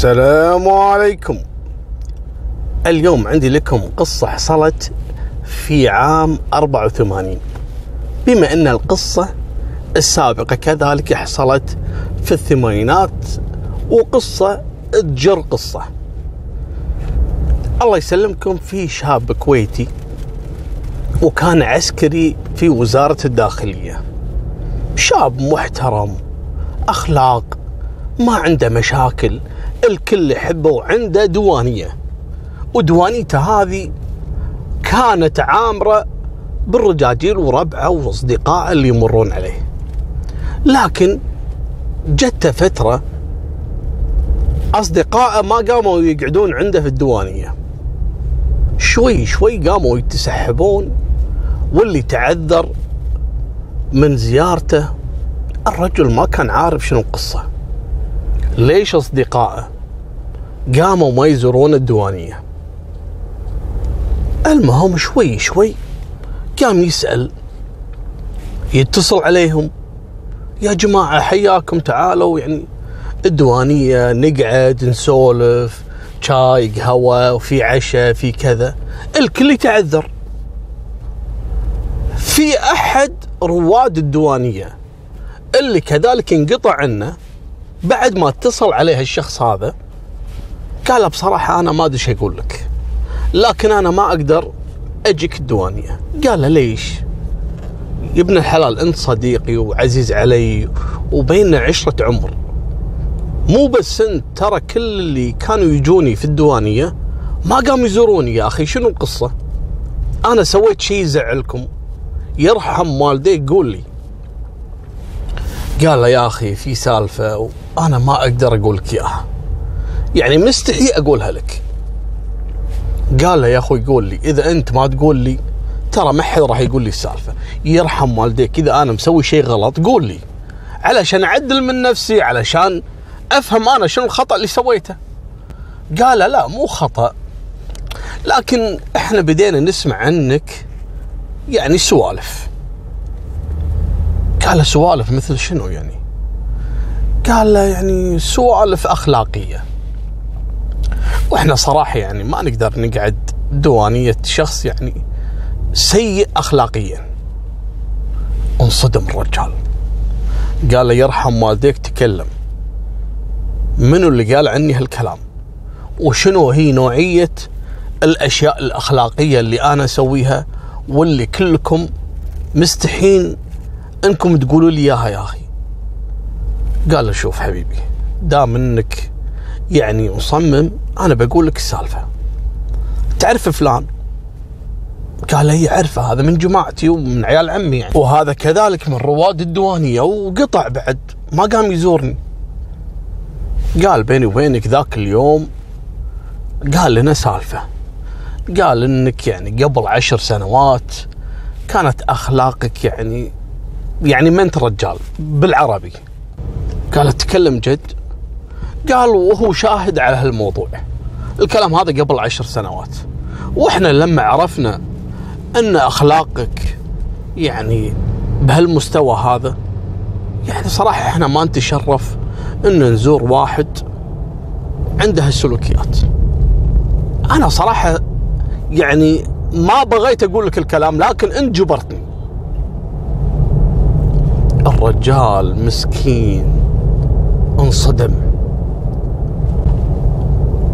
السلام عليكم. اليوم عندي لكم قصة حصلت في عام 84 بما أن القصة السابقة كذلك حصلت في الثمانينات وقصة تجر قصة. الله يسلمكم في شاب كويتي وكان عسكري في وزارة الداخلية. شاب محترم أخلاق ما عنده مشاكل الكل يحبه وعنده دوانية. ودوانيته هذه كانت عامرة بالرجاجيل وربعة واصدقائه اللي يمرون عليه. لكن جته فترة أصدقائه ما قاموا يقعدون عنده في الديوانية شوي شوي قاموا يتسحبون واللي تعذر من زيارته الرجل ما كان عارف شنو القصة. ليش أصدقائه قاموا ما يزورون الديوانية؟ المهم شوي شوي قام يسأل يتصل عليهم يا جماعة حياكم تعالوا يعني الديوانية نقعد نسولف شاي قهوة وفي عشاء في كذا. الكل يتعذر. في أحد رواد الديوانية اللي كذلك انقطع عنه بعد ما اتصل عليه الشخص هذا قال بصراحة أنا ما أدري إيش أقول لك لكن أنا ما أقدر أجيك الديوانية. قال له ليش؟ يا ابن الحلال أنت صديقي وعزيز علي وبيننا عشرة عمر. مو بس أنت ترى كل اللي كانوا يجوني في الديوانية ما قاموا يزوروني يا أخي. شنو القصة؟ أنا سويت شيء يزعلكم. يرحم والديك قول لي قال له يا أخي في سالفة وأنا ما أقدر أقول لك إياها. يعني مستحي أقولها لك. قال له يا أخوي قول لي إذا أنت ما تقول لي ترى ما حد راح يقول لي السالفة. يرحم والديك اذا أنا مسوي شيء غلط قول لي. علشان أعدل من نفسي علشان أفهم أنا شنو الخطأ اللي سويته. قال لا مو خطأ. لكن إحنا بدينا نسمع عنك يعني سوالف. قال سوالف مثل شنو يعني؟ قال له يعني سوالف أخلاقية. وإحنا صراحة يعني ما نقدر نقعد دوانية شخص يعني سيء أخلاقيا. انصدم الرجال. قال له يرحم والديك تكلم. منو اللي قال عني هالكلام؟ وشنو هي نوعية الأشياء الأخلاقية اللي أنا أسويها واللي كلكم مستحين إنكم تقولوا لي إياها يا أخي؟ قال له شوف حبيبي دام إنك يعني مصمم أنا بقول لك السالفة. تعرف فلان؟ قال له يعرفه هذا من جماعتي ومن عيال عمي يعني. وهذا كذلك من رواد الديوانية وقطع بعد ما قام يزورني. قال بيني وبينك ذاك اليوم قال لنا سالفة. قال إنك يعني قبل عشر سنوات كانت أخلاقك يعني يعني ما انت رجال بالعربي. قال أتكلم جد؟ قال وهو شاهد على هالموضوع. الكلام هذا قبل عشر سنوات. وإحنا لما عرفنا أن أخلاقك يعني بهالمستوى هذا يعني صراحة إحنا ما نتشرف أن نزور واحد عنده هالسلوكيات. أنا صراحة يعني ما بغيت أقول لك الكلام لكن أنت جبرتني. الرجال مسكين. انصدم.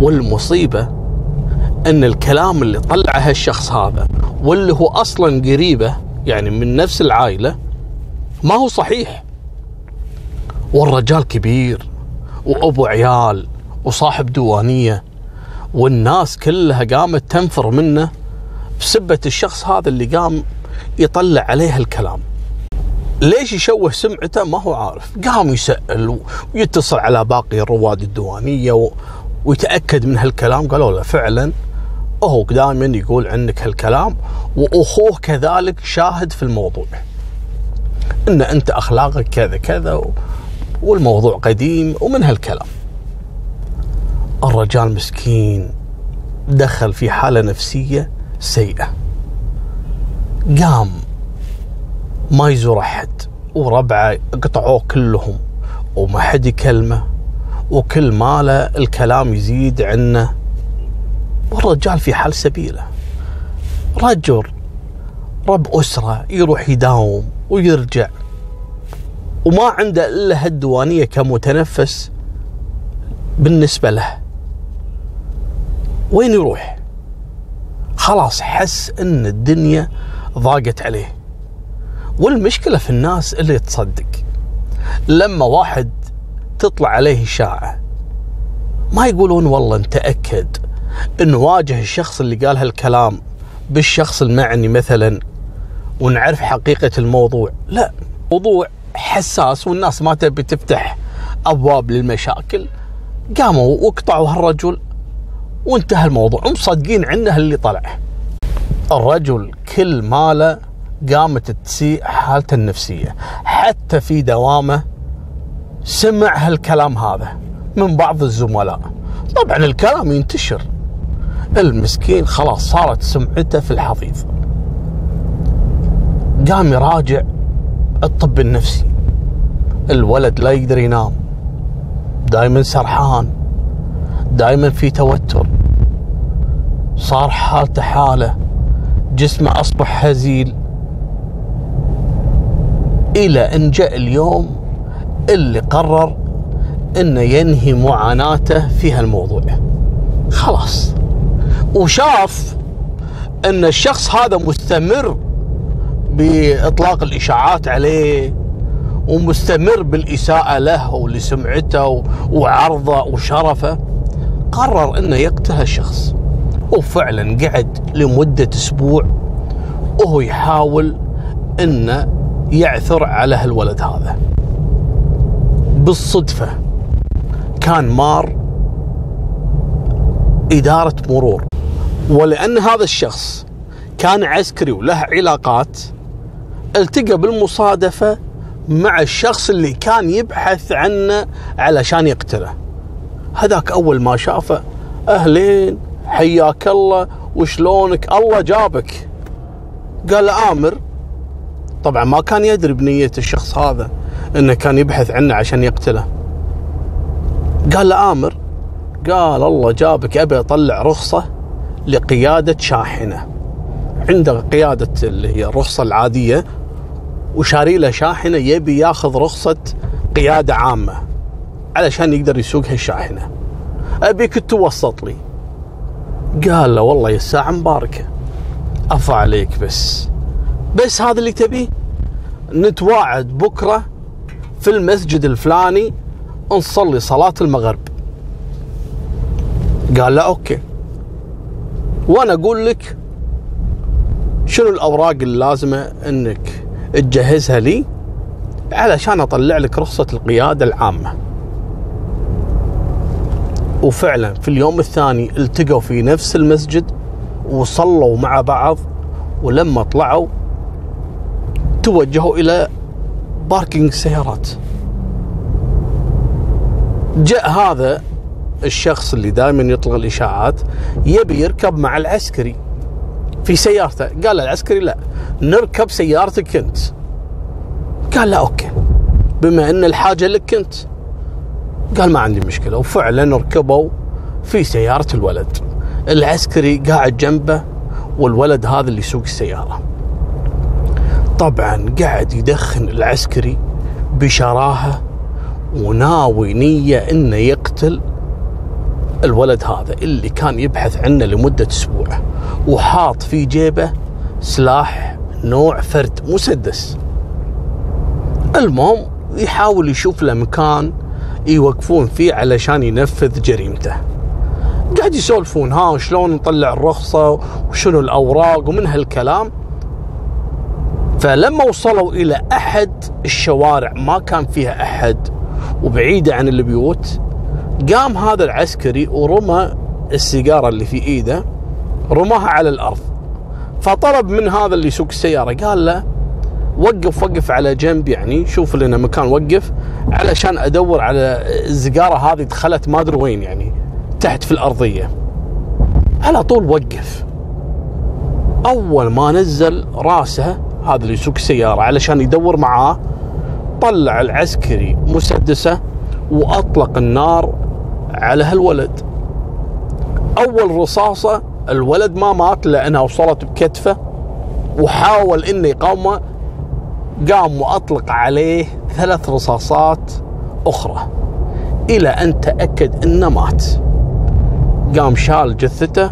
والمصيبة أن الكلام اللي طلعه هالشخص هذا واللي هو أصلا قريبه يعني من نفس العائلة ما هو صحيح. والرجال كبير وأبو عيال وصاحب ديوانية والناس كلها قامت تنفر منه بسبة الشخص هذا اللي قام يطلع عليه الكلام ليش يشوه سمعته؟ ما هو عارف. قام يسأل ويتصل على باقي رواد الديوانية ويتأكد من هالكلام. قالوا له فعلا هو دائما يقول عنك هالكلام وأخوه كذلك شاهد في الموضوع. إن أنت أخلاقك كذا كذا والموضوع قديم ومن هالكلام. الرجال مسكين دخل في حالة نفسية سيئة. قام ما يزور أحد وربعة قطعوه كلهم وما حد يكلمه وكل ماله الكلام يزيد عنه. والرجال في حال سبيله. رجل رب أسرة يروح يداوم ويرجع وما عنده إلا هالديوانية كمتنفس بالنسبة له. وين يروح؟ خلاص حس إن الدنيا ضاقت عليه. والمشكلة في الناس اللي تصدق. لما واحد تطلع عليه إشاعة ما يقولون والله نتأكد انه واجه الشخص اللي قال هالكلام بالشخص المعني مثلا ونعرف حقيقة الموضوع. لا موضوع حساس والناس ما تبي تفتح أبواب للمشاكل. قاموا وقطعوا هالرجل وانتهى الموضوع. ومصدقين عنه اللي طلع. الرجل كل ماله قامت تسيء حالته النفسية. حتى في دوامه سمع هالكلام هذا من بعض الزملاء. طبعا الكلام ينتشر. المسكين خلاص صارت سمعته في الحضيض. قام يراجع الطب النفسي. الولد لا يقدر ينام. دائما سرحان. دائما في توتر. صار حالته حالة. جسمه أصبح هزيل. إلى أن جاء اليوم اللي قرر انه ينهي معاناته في هالموضوع. خلاص. وشاف إن الشخص هذا مستمر بإطلاق الإشاعات عليه ومستمر بالإساءة له ولسمعته وعرضه وشرفه قرر انه يقتل هالشخص وفعلا قعد لمدة أسبوع وهو يحاول انه يعثر على هالولد هذا. بالصدفة كان مار إدارة مرور. ولأن هذا الشخص كان عسكري وله علاقات التقى بالمصادفة مع الشخص اللي كان يبحث عنه علشان يقتله. هذاك أول ما شافه أهلين حياك الله وشلونك؟ الله جابك. قال آمر. طبعا ما كان يدري بنية الشخص هذا إنه كان يبحث عنه عشان يقتله. قال له آمر. قال الله جابك أبي أطلع رخصة لقيادة شاحنة. عنده قيادة اللي هي الرخصة العادية وشاري له شاحنة يبي ياخذ رخصة قيادة عامة علشان يقدر يسوق هالشاحنة. أبيك توسط لي. قال له والله يا الساعة مباركة. أفا عليك بس. بس هذا اللي تبيه. نتواعد بكرة في المسجد الفلاني نصلي صلاة المغرب. قال له أوكي. وأنا أقول لك شنو الأوراق اللازمة إنك تجهزها لي علشان أطلع لك رخصة القيادة العامة. وفعلا في اليوم الثاني التقوا في نفس المسجد وصلوا مع بعض ولما طلعوا توجهوا إلى parking سيارات. جاء هذا الشخص اللي دائما يطلق الإشاعات يبي يركب مع العسكري في سيارته. قال العسكري لا نركب سيارتك أنت. قال لا okay. بما أن الحاجة لك أنت. قال ما عندي مشكلة. وفعلا ركبوا في سيارة الولد. العسكري قاعد جنبه والولد هذا اللي يسوق السيارة. طبعا قاعد يدخن العسكري بشراهة وناوي نية إنه يقتل الولد هذا اللي كان يبحث عنه لمدة أسبوع وحاط في جيبه سلاح نوع فرد مسدس. المهم يحاول يشوف له مكان يوقفون فيه علشان ينفذ جريمته. قاعد يسولفون ها شلون نطلع الرخصة وشنو الأوراق ومن هالكلام. فلما وصلوا إلى أحد الشوارع ما كان فيها أحد وبعيدة عن البيوت قام هذا العسكري ورمى السيجارة اللي في إيده رماها على الأرض. فطلب من هذا اللي يسوق السيارة قال له وقف وقف على جنب يعني شوف لنا مكان وقف علشان أدور على السيجارة هذه دخلت ما أدري وين يعني تحت في الأرضية. على طول وقف. أول ما نزل راسه هذا اللي يسوق السياره علشان يدور معاه طلع العسكري مسدسه وأطلق النار على هالولد. أول رصاصة الولد ما مات لأنها وصلت بكتفه وحاول إنه يقاومه قام وأطلق عليه ثلاث رصاصات أخرى إلى أن تأكد إنه مات. قام شال جثته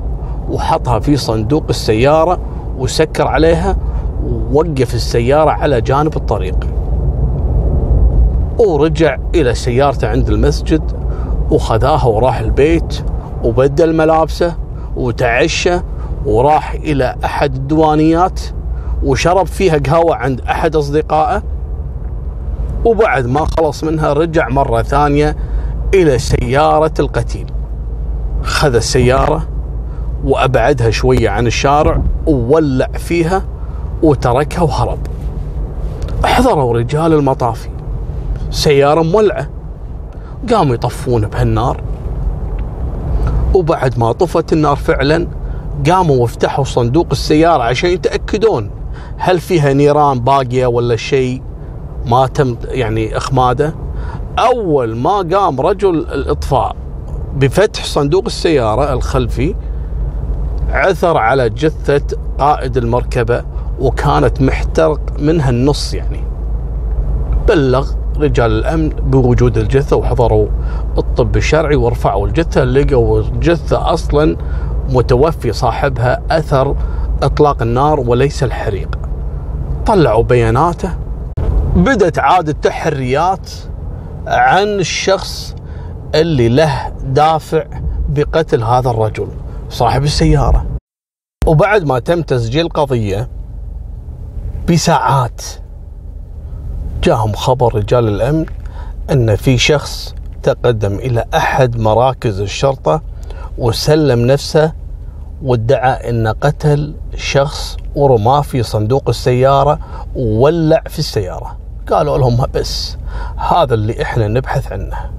وحطها في صندوق السيارة وسكر عليها ووقف السيارة على جانب الطريق. ورجع إلى سيارته عند المسجد وخذاها وراح البيت وبدل ملابسه وتعشى وراح إلى أحد الديوانيات وشرب فيها قهوة عند أحد أصدقائه. وبعد ما خلص منها رجع مرة ثانية إلى سيارة القتيل. خذ السيارة وأبعدها شوية عن الشارع وولع فيها وتركها وهرب. أحضروا رجال المطافي سيارة مولعة. قاموا يطفون بهالنار. وبعد ما طفت النار فعلا قاموا وافتحوا صندوق السيارة عشان يتأكدون هل فيها نيران باقية ولا شيء ما تم يعني إخماده. أول ما قام رجل الإطفاء بفتح صندوق السيارة الخلفي عثر على جثة قائد المركبة وكانت محترق منها النص يعني بلغ رجال الأمن بوجود الجثة وحضروا الطب الشرعي ورفعوا الجثة لقوا الجثة أصلا متوفي صاحبها أثر إطلاق النار وليس الحريق. طلعوا بياناته بدت عاد التحريات عن الشخص اللي له دافع بقتل هذا الرجل صاحب السيارة. وبعد ما تم تسجيل قضية بساعات جاهم خبر رجال الأمن أن في شخص تقدم إلى أحد مراكز الشرطة وسلم نفسه وادعى أن قتل شخص ورماه في صندوق السيارة وولع في السيارة. قالوا لهم بس هذا اللي إحنا نبحث عنه.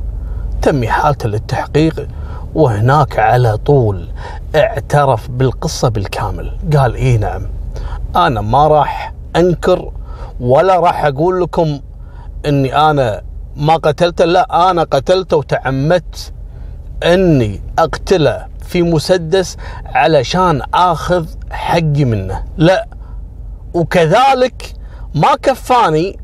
تم احالته للتحقيق وهناك على طول اعترف بالقصة بالكامل، قال اي نعم أنا ما راح أنكر ولا راح أقول لكم إني أنا ما قتلته لا أنا قتلته وتعمدت إني أقتله في مسدس علشان آخذ حقي منه. لا وكذلك ما كفاني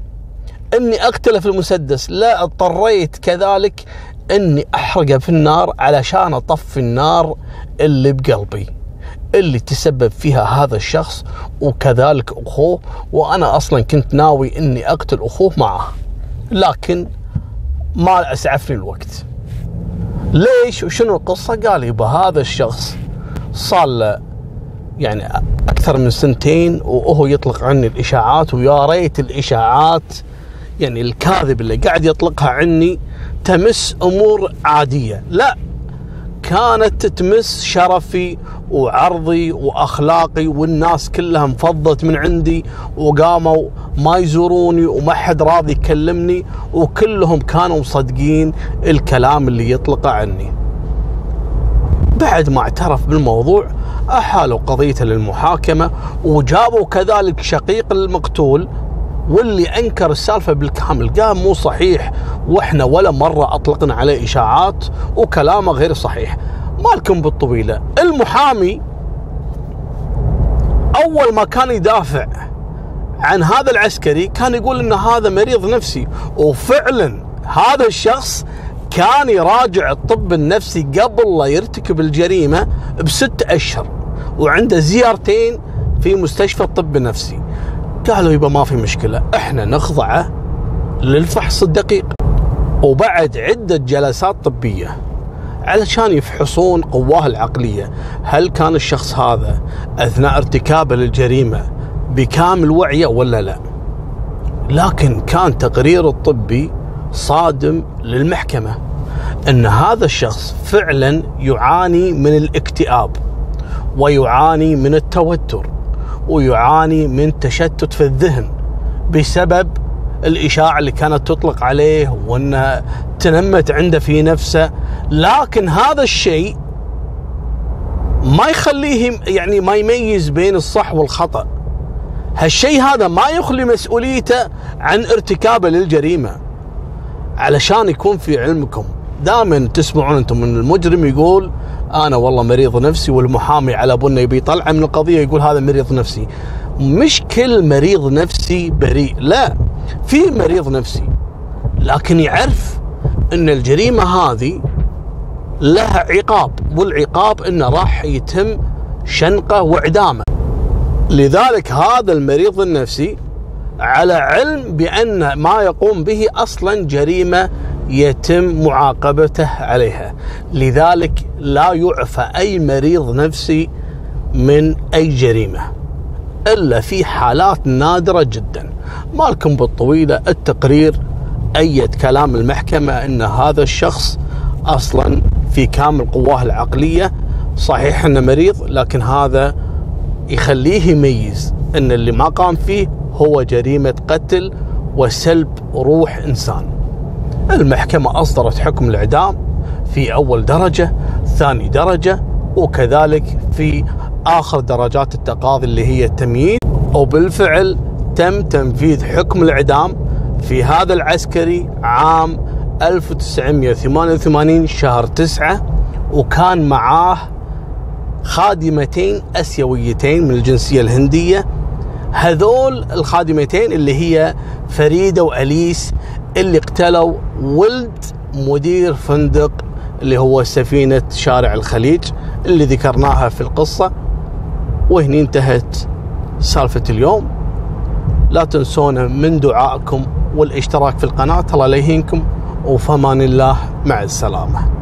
إني أقتله في المسدس. لا اضطريت كذلك إني أحرقه في النار علشان أطفي النار اللي بقلبي. اللي تسبب فيها هذا الشخص وكذلك أخوه وأنا أصلا كنت ناوي إني أقتل أخوه معه. لكن ما اسعفني الوقت. ليش؟ وشنو القصة؟ قال يبا هذا الشخص صار له يعني أكثر من سنتين وهو يطلق عني الإشاعات ويا ريت الإشاعات يعني الكاذب اللي قاعد يطلقها عني تمس أمور عادية. لا كانت تمس شرفي وعرضي وأخلاقي والناس كلها انفضت من عندي وقاموا ما يزوروني وما حد راضي يكلمني وكلهم كانوا مصدقين الكلام اللي يطلقه عني. بعد ما اعترف بالموضوع أحالوا قضيته للمحاكمة وجابوا كذلك شقيق المقتول واللي أنكر السالفة بالكامل قال مو صحيح وإحنا ولا مرة أطلقنا عليه إشاعات وكلامه غير صحيح مالكم بالطويلة. المحامي أول ما كان يدافع عن هذا العسكري كان يقول إن هذا مريض نفسي. وفعلا هذا الشخص كان يراجع الطب النفسي قبل لا يرتكب الجريمة بست أشهر وعنده زيارتين في مستشفى الطب النفسي. قالوا يبا ما في مشكلة إحنا نخضعه للفحص الدقيق. وبعد عدة جلسات طبية علشان يفحصون قواه العقلية. هل كان الشخص هذا أثناء ارتكابه للجريمة بكامل وعيه ولا لا؟ لكن كان تقرير الطبي صادم للمحكمة أن هذا الشخص فعلا يعاني من الاكتئاب ويعاني من التوتر ويعاني من تشتت في الذهن بسبب الإشاعة اللي كانت تطلق عليه وأنها تنمت عنده في نفسه. لكن هذا الشيء ما يخليه يعني ما يميز بين الصح والخطأ. هالشيء هذا ما يخلي مسؤوليته عن ارتكابه للجريمة. علشان يكون في علمكم. دائما تسمعون أنتم من المجرم يقول أنا والله مريض نفسي والمحامي على بنا يبي يطلع من القضية يقول هذا مريض نفسي. مش كل مريض نفسي بريء لا. في مريض نفسي لكن يعرف إن الجريمة هذه لها عقاب والعقاب إنه راح يتم شنقه وإعدامه. لذلك هذا المريض النفسي على علم بأن ما يقوم به أصلا جريمة يتم معاقبته عليها. لذلك لا يعفى أي مريض نفسي من أي جريمة إلا في حالات نادرة جدا. مالكم بالطويلة التقرير ايد كلام المحكمة إن هذا الشخص أصلا في كامل قواه العقلية صحيح إنه مريض لكن هذا يخليه يميز إن اللي ما قام فيه هو جريمة قتل وسلب روح إنسان. المحكمة أصدرت حكم الإعدام في أول درجة، ثاني درجة وكذلك في آخر درجات التقاضي اللي هي التمييز وبالفعل تم تنفيذ حكم الإعدام في هذا العسكري عام 1988 شهر 9 وكان معاه خادمتين أسيويتين من الجنسية الهندية. هذول الخادمتين اللي هي فريدة وأليس اللي اقتلوا ولد مدير فندق اللي هو سفينة شارع الخليج اللي ذكرناها في القصة وهني انتهت سالفة اليوم. لا تنسونا من دعائكم والاشتراك في القناة الله لا يهينكم وفمان الله مع السلامة.